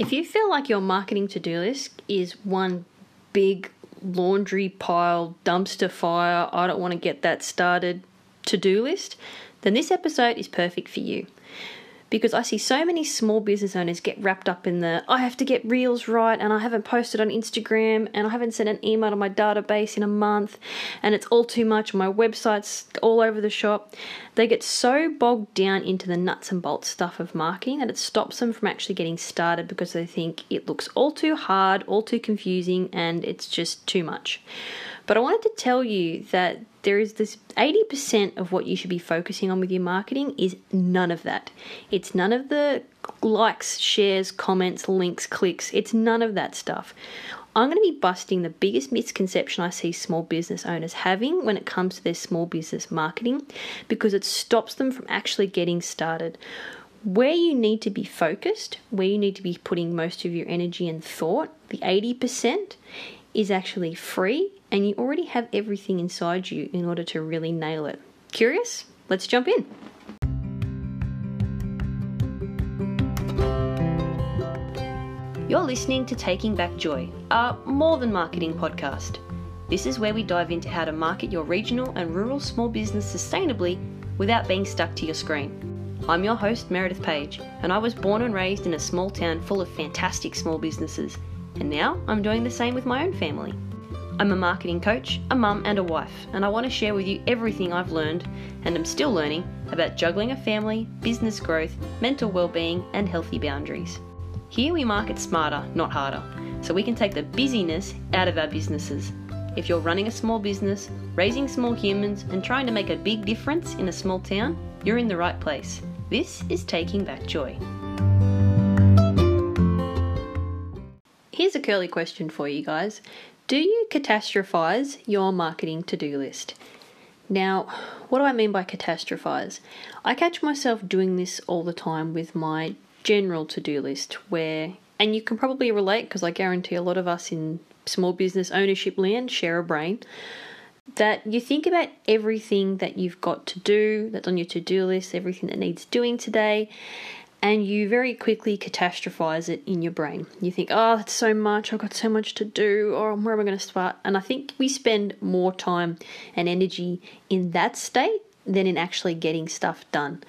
If you feel like your marketing to do list is one big laundry pile, dumpster fire, I don't want to get that started to do list, then this episode is perfect for you because I see so many small business owners get wrapped up in the I have to get reels right and I haven't posted on Instagram and I haven't sent an email to my database in a month and it's all too much. My website's all over the shop. They get so bogged down into the nuts and bolts stuff of marketing that it stops them from actually getting started because they think it looks all too hard, all too confusing, and it's just too much. But I wanted to tell you that there is this 80% of what you should be focusing on with your marketing is none of that. It's none of the likes, shares, comments, links, clicks. It's none of that stuff. I'm going to be busting the biggest misconception I see small business owners having when it comes to their small business marketing because it stops them from actually getting started. Where you need to be focused, where you need to be putting most of your energy and thought, the 80%, is actually free and you already have everything inside you in order to really nail it. Curious? Let's jump in. You're listening to Taking Back Joy, our more than marketing podcast. This is where we dive into how to market your regional and rural small business sustainably without being stuck to your screen. I'm your host, Meredith Page, and I was born and raised in a small town full of fantastic small businesses, and now I'm doing the same with my own family. I'm a marketing coach, a mum, and a wife, and I want to share with you everything I've learned and am still learning about juggling a family, business growth, mental well-being, and healthy boundaries. Here we market smarter, not harder, so we can take the busyness out of our businesses. If you're running a small business, raising small humans, and trying to make a big difference in a small town, you're in the right place. This is Taking Back Joy. Here's a curly question for you guys. Do you catastrophize your marketing to do list? Now, what do I mean by catastrophize? I catch myself doing this all the time with my general to do list, where, and you can probably relate because I guarantee a lot of us in small business ownership land share a brain, that you think about everything that you've got to do, that's on your to do list, everything that needs doing today, and you very quickly catastrophize it in your brain. You think, oh, that's so much, I've got so much to do, or where am I going to start? And I think we spend more time and energy in that state than in actually getting stuff done.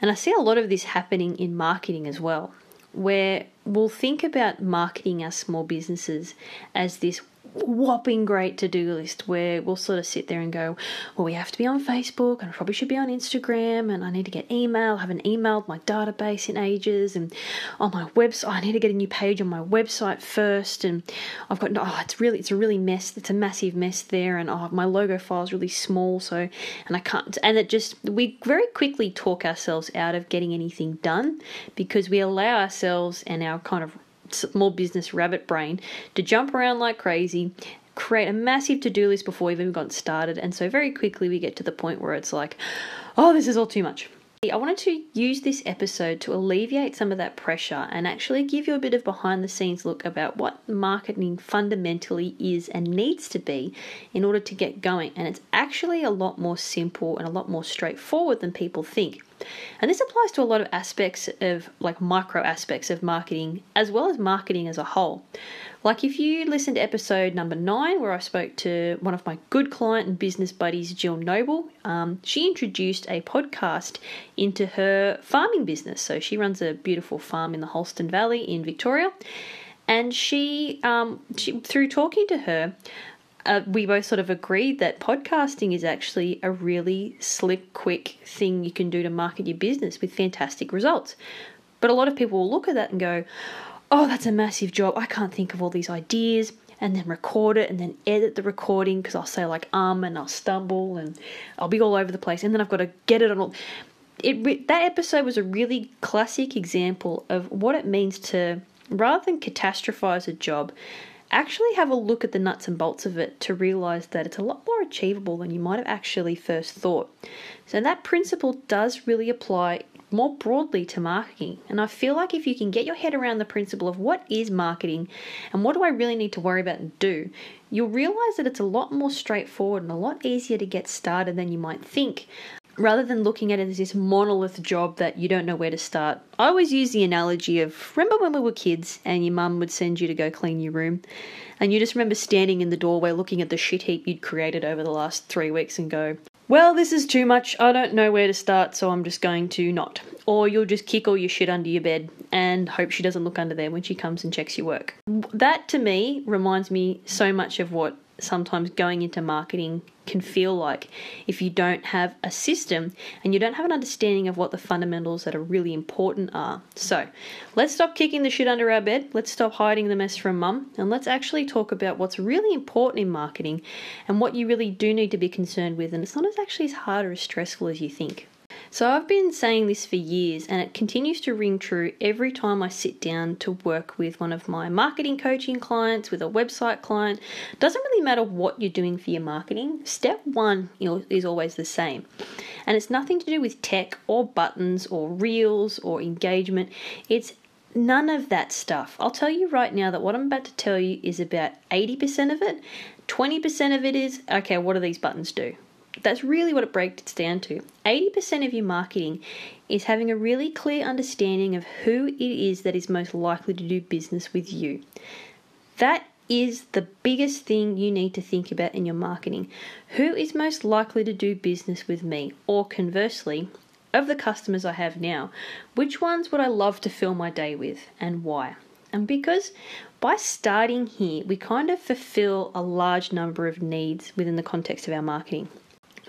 And I see a lot of this happening in marketing as well, where we'll think about marketing our small businesses as this whopping great to do list where we'll sort of sit there and go, well, we have to be on Facebook and I probably should be on Instagram and I need to get email. I haven't emailed my database in ages and on my website, I need to get a new page on my website first. And I've got, oh, it's really, it's a really mess. It's a massive mess there. And oh, my logo file is really small. So, and I can't, and it just, we very quickly talk ourselves out of getting anything done because we allow ourselves and our kind of small business rabbit brain to jump around like crazy create a massive to-do list before we've even gotten started and so very quickly we get to the point where it's like oh this is all too much I wanted to use this episode to alleviate some of that pressure and actually give you a bit of behind the scenes look about what marketing fundamentally is and needs to be in order to get going. And it's actually a lot more simple and a lot more straightforward than people think. And this applies to a lot of aspects of like micro aspects of marketing as well as marketing as a whole. Like if you listened to episode number nine, where I spoke to one of my good client and business buddies, Jill Noble, um, she introduced a podcast into her farming business. So she runs a beautiful farm in the Holston Valley in Victoria. And she, um, she through talking to her, uh, we both sort of agreed that podcasting is actually a really slick, quick thing you can do to market your business with fantastic results. But a lot of people will look at that and go, oh, that's a massive job. I can't think of all these ideas and then record it and then edit the recording because I'll say like um and I'll stumble and I'll be all over the place and then I've got to get it on all. It that episode was a really classic example of what it means to rather than catastrophize a job, actually have a look at the nuts and bolts of it to realize that it's a lot more achievable than you might have actually first thought. So that principle does really apply more broadly to marketing. And I feel like if you can get your head around the principle of what is marketing and what do I really need to worry about and do, you'll realize that it's a lot more straightforward and a lot easier to get started than you might think. Rather than looking at it as this monolith job that you don't know where to start. I always use the analogy of remember when we were kids and your mum would send you to go clean your room, and you just remember standing in the doorway looking at the shit heap you'd created over the last three weeks and go, well, this is too much. I don't know where to start, so I'm just going to not. Or you'll just kick all your shit under your bed and hope she doesn't look under there when she comes and checks your work. That to me reminds me so much of what sometimes going into marketing can feel like if you don't have a system and you don't have an understanding of what the fundamentals that are really important are. So, let's stop kicking the shit under our bed, let's stop hiding the mess from mum, and let's actually talk about what's really important in marketing and what you really do need to be concerned with. And it's not as actually as hard or as stressful as you think. So I've been saying this for years and it continues to ring true every time I sit down to work with one of my marketing coaching clients, with a website client. Doesn't really matter what you're doing for your marketing. Step 1 is always the same. And it's nothing to do with tech or buttons or reels or engagement. It's none of that stuff. I'll tell you right now that what I'm about to tell you is about 80% of it. 20% of it is okay, what do these buttons do? That's really what it breaks down to. 80% of your marketing is having a really clear understanding of who it is that is most likely to do business with you. That is the biggest thing you need to think about in your marketing. Who is most likely to do business with me? Or conversely, of the customers I have now, which ones would I love to fill my day with and why? And because by starting here, we kind of fulfill a large number of needs within the context of our marketing.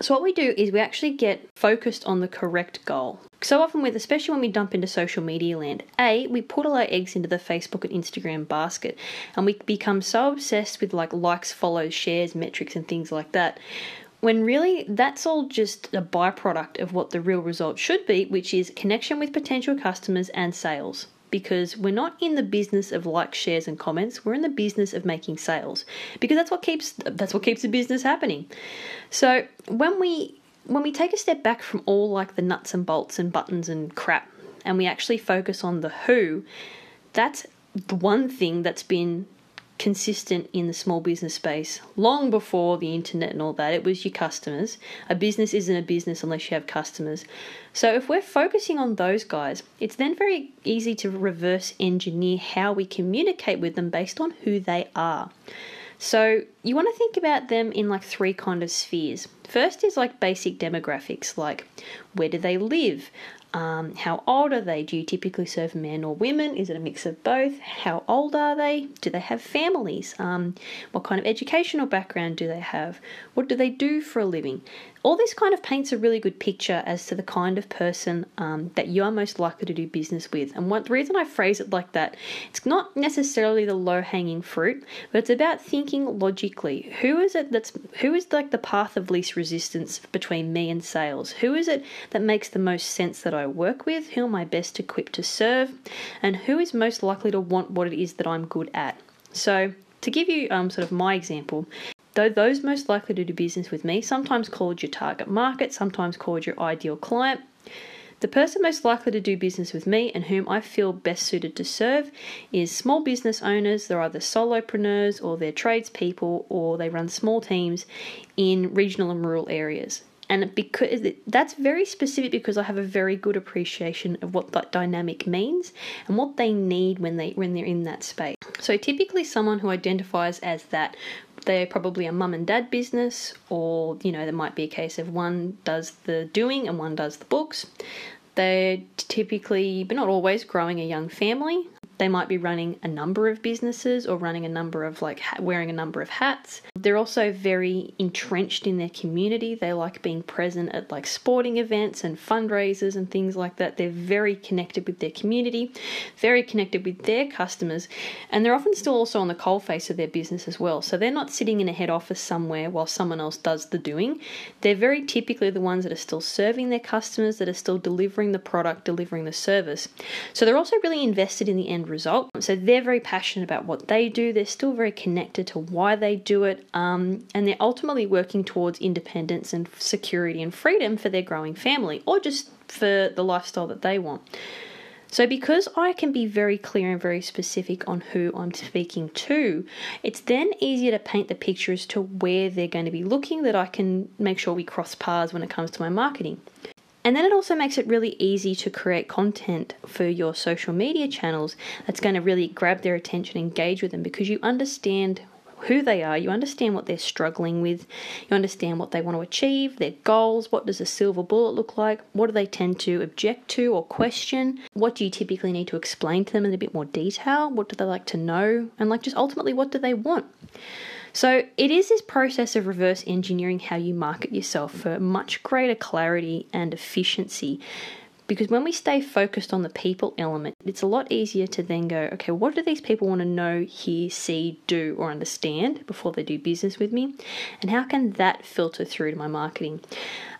So what we do is we actually get focused on the correct goal. So often with especially when we dump into social media land, A, we put all our eggs into the Facebook and Instagram basket and we become so obsessed with like likes, follows, shares, metrics and things like that. When really that's all just a byproduct of what the real result should be, which is connection with potential customers and sales because we're not in the business of likes, shares, and comments. We're in the business of making sales because that's what keeps that's what keeps the business happening. So when we when we take a step back from all like the nuts and bolts and buttons and crap, and we actually focus on the who, that's the one thing that's been consistent in the small business space long before the internet and all that. It was your customers. A business isn't a business unless you have customers. So if we're focusing on those guys, it's then very easy to reverse engineer how we communicate with them based on who they are. So you want to think about them in like three kind of spheres. First is like basic demographics, like where do they live? Um, how old are they? Do you typically serve men or women? Is it a mix of both? How old are they? Do they have families? Um, what kind of educational background do they have? What do they do for a living? All this kind of paints a really good picture as to the kind of person um, that you are most likely to do business with. And what, the reason I phrase it like that, it's not necessarily the low hanging fruit, but it's about thinking logically. Who is it that's who is like the path of least resistance between me and sales? Who is it that makes the most sense that I work with? Who am I best equipped to serve? And who is most likely to want what it is that I'm good at? So to give you um, sort of my example, though those most likely to do business with me, sometimes called your target market, sometimes called your ideal client. The person most likely to do business with me and whom I feel best suited to serve is small business owners. They're either solopreneurs or they're tradespeople or they run small teams in regional and rural areas. And because that's very specific because I have a very good appreciation of what that dynamic means and what they need when they when they're in that space. So typically someone who identifies as that they're probably a mum and dad business, or you know, there might be a case of one does the doing and one does the books. They're typically, but not always, growing a young family. They might be running a number of businesses or running a number of like wearing a number of hats. They're also very entrenched in their community. They like being present at like sporting events and fundraisers and things like that. They're very connected with their community, very connected with their customers, and they're often still also on the coal face of their business as well. So they're not sitting in a head office somewhere while someone else does the doing. They're very typically the ones that are still serving their customers, that are still delivering the product, delivering the service. So they're also really invested in the end result. So they're very passionate about what they do. They're still very connected to why they do it um, and they're ultimately working towards independence and security and freedom for their growing family or just for the lifestyle that they want. So, because I can be very clear and very specific on who I'm speaking to, it's then easier to paint the picture as to where they're going to be looking that I can make sure we cross paths when it comes to my marketing. And then it also makes it really easy to create content for your social media channels that's going to really grab their attention, engage with them because you understand who they are, you understand what they're struggling with, you understand what they want to achieve, their goals, what does a silver bullet look like, what do they tend to object to or question, what do you typically need to explain to them in a bit more detail, what do they like to know, and like just ultimately what do they want. So, it is this process of reverse engineering how you market yourself for much greater clarity and efficiency because when we stay focused on the people element, it's a lot easier to then go, okay, what do these people want to know, hear, see, do, or understand before they do business with me? And how can that filter through to my marketing?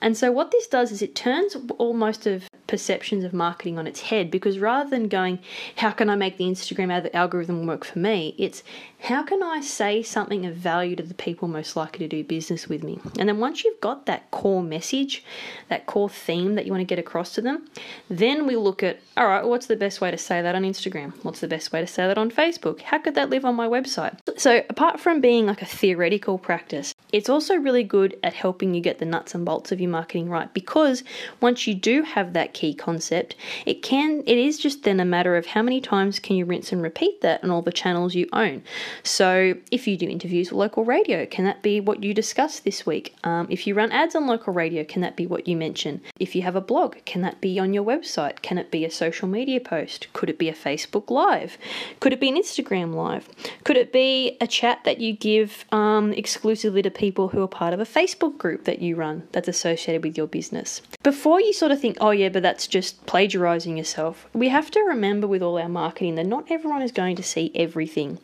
And so, what this does is it turns almost of perceptions of marketing on its head because rather than going, how can I make the Instagram algorithm work for me? It's how can I say something of value to the people most likely to do business with me? And then once you've got that core message, that core theme that you want to get across to them, then we look at, all right, what's the best way to say that on Instagram? What's the best way to say that on Facebook? How could that live on my website? So, apart from being like a theoretical practice, it's also really good at helping you get the nuts and bolts of your marketing right because once you do have that key concept, it can it is just then a matter of how many times can you rinse and repeat that on all the channels you own. So, if you do interviews with local radio, can that be what you discuss this week? Um, if you run ads on local radio, can that be what you mention? If you have a blog, can that be on your website? Can it be a social media post? Could it be a Facebook Live? Could it be an Instagram Live? Could it be a chat that you give um, exclusively to people who are part of a Facebook group that you run that's associated with your business? Before you sort of think, oh yeah, but that's just plagiarizing yourself, we have to remember with all our marketing that not everyone is going to see everything.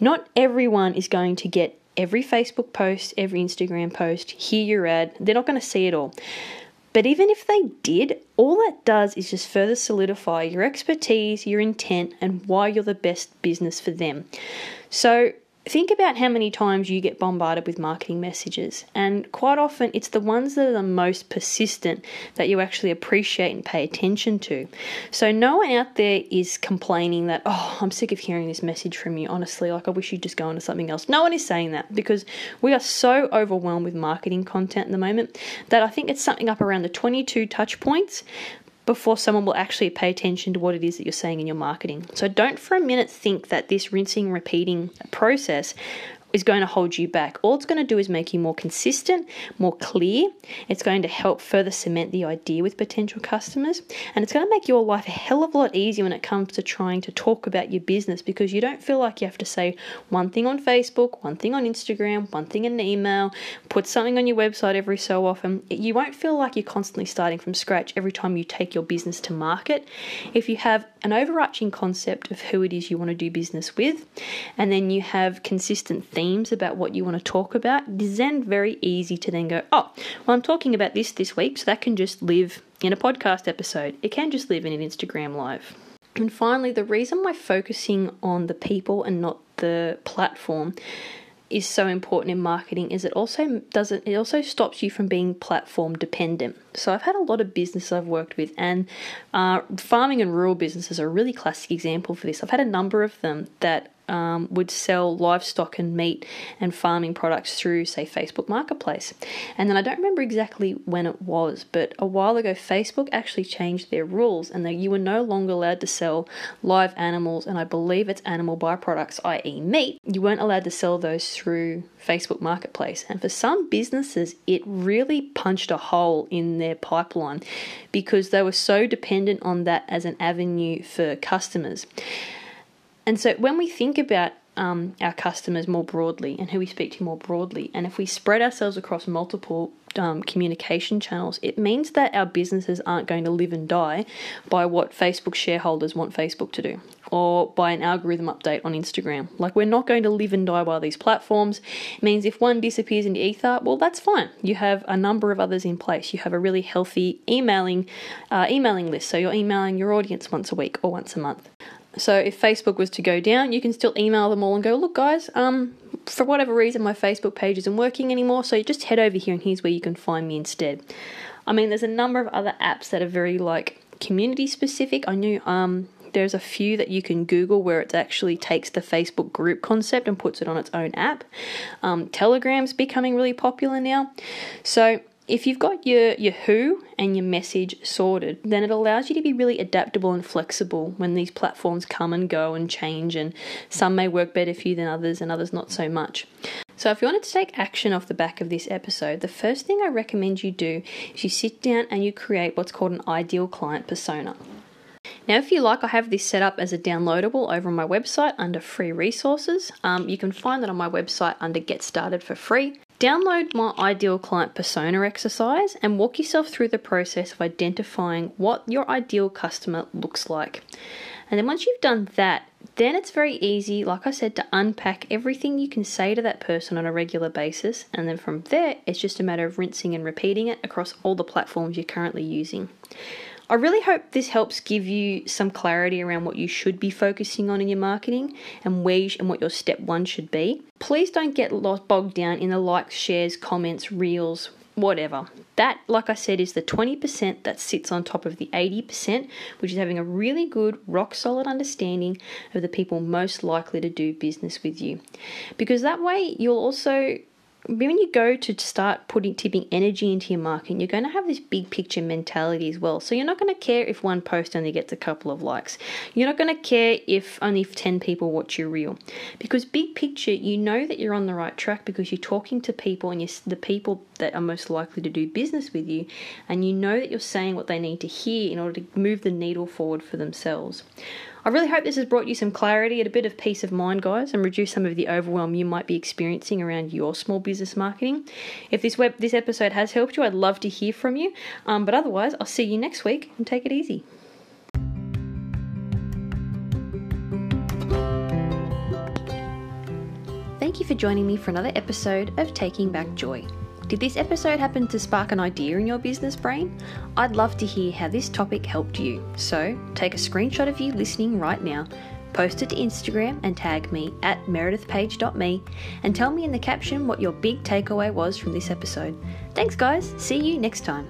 Not not everyone is going to get every Facebook post, every Instagram post, hear your ad. They're not going to see it all. But even if they did, all that does is just further solidify your expertise, your intent, and why you're the best business for them. So Think about how many times you get bombarded with marketing messages, and quite often it's the ones that are the most persistent that you actually appreciate and pay attention to. So, no one out there is complaining that, oh, I'm sick of hearing this message from you, honestly, like I wish you'd just go on to something else. No one is saying that because we are so overwhelmed with marketing content at the moment that I think it's something up around the 22 touch points before someone will actually pay attention to what it is that you're saying in your marketing. So don't for a minute think that this rinsing, repeating process is going to hold you back. All it's going to do is make you more consistent, more clear. It's going to help further cement the idea with potential customers. And it's going to make your life a hell of a lot easier when it comes to trying to talk about your business because you don't feel like you have to say one thing on Facebook, one thing on Instagram, one thing in an email, put something on your website every so often. You won't feel like you're constantly starting from scratch every time you take your business to market. If you have an overarching concept of who it is you want to do business with, and then you have consistent themes about what you want to talk about, it is then very easy to then go, oh, well, I'm talking about this this week, so that can just live in a podcast episode. It can just live in an Instagram live. And finally, the reason why focusing on the people and not the platform is so important in marketing is it also doesn't it also stops you from being platform dependent. So I've had a lot of business I've worked with, and uh, farming and rural businesses are a really classic example for this. I've had a number of them that um, would sell livestock and meat and farming products through, say, Facebook Marketplace. And then I don't remember exactly when it was, but a while ago, Facebook actually changed their rules and that you were no longer allowed to sell live animals, and I believe it's animal byproducts, i.e., meat. You weren't allowed to sell those through Facebook Marketplace. And for some businesses, it really punched a hole in their pipeline because they were so dependent on that as an avenue for customers. And so when we think about um, our customers more broadly and who we speak to more broadly, and if we spread ourselves across multiple um, communication channels, it means that our businesses aren't going to live and die by what Facebook shareholders want Facebook to do or by an algorithm update on Instagram. Like, we're not going to live and die by these platforms. It means if one disappears into ether, well, that's fine. You have a number of others in place. You have a really healthy emailing uh, emailing list, so you're emailing your audience once a week or once a month. So if Facebook was to go down, you can still email them all and go, look, guys, um, for whatever reason, my Facebook page isn't working anymore, so just head over here and here's where you can find me instead. I mean, there's a number of other apps that are very like community specific. I knew um, there's a few that you can Google where it actually takes the Facebook group concept and puts it on its own app. Um, Telegram's becoming really popular now. So if you've got your, your who and your message sorted, then it allows you to be really adaptable and flexible when these platforms come and go and change, and some may work better for you than others, and others not so much. So, if you wanted to take action off the back of this episode, the first thing I recommend you do is you sit down and you create what's called an ideal client persona. Now, if you like, I have this set up as a downloadable over on my website under free resources. Um, you can find that on my website under Get Started for free. Download my ideal client persona exercise and walk yourself through the process of identifying what your ideal customer looks like. And then once you've done that, then it's very easy, like I said, to unpack everything you can say to that person on a regular basis. And then from there, it's just a matter of rinsing and repeating it across all the platforms you're currently using. I really hope this helps give you some clarity around what you should be focusing on in your marketing and where sh- and what your step one should be. Please don't get lost, bogged down in the likes, shares, comments, reels, whatever. That, like I said, is the 20% that sits on top of the 80%, which is having a really good, rock solid understanding of the people most likely to do business with you. Because that way you'll also when you go to start putting tipping energy into your marketing, you're going to have this big picture mentality as well. So you're not going to care if one post only gets a couple of likes. You're not going to care if only if 10 people watch your reel. Because big picture, you know that you're on the right track because you're talking to people and you're the people that are most likely to do business with you, and you know that you're saying what they need to hear in order to move the needle forward for themselves. I really hope this has brought you some clarity and a bit of peace of mind, guys, and reduced some of the overwhelm you might be experiencing around your small business marketing. If this web this episode has helped you, I'd love to hear from you. Um, but otherwise, I'll see you next week and take it easy. Thank you for joining me for another episode of Taking Back Joy. Did this episode happen to spark an idea in your business brain? I'd love to hear how this topic helped you. So take a screenshot of you listening right now, post it to Instagram and tag me at meredithpage.me and tell me in the caption what your big takeaway was from this episode. Thanks, guys. See you next time.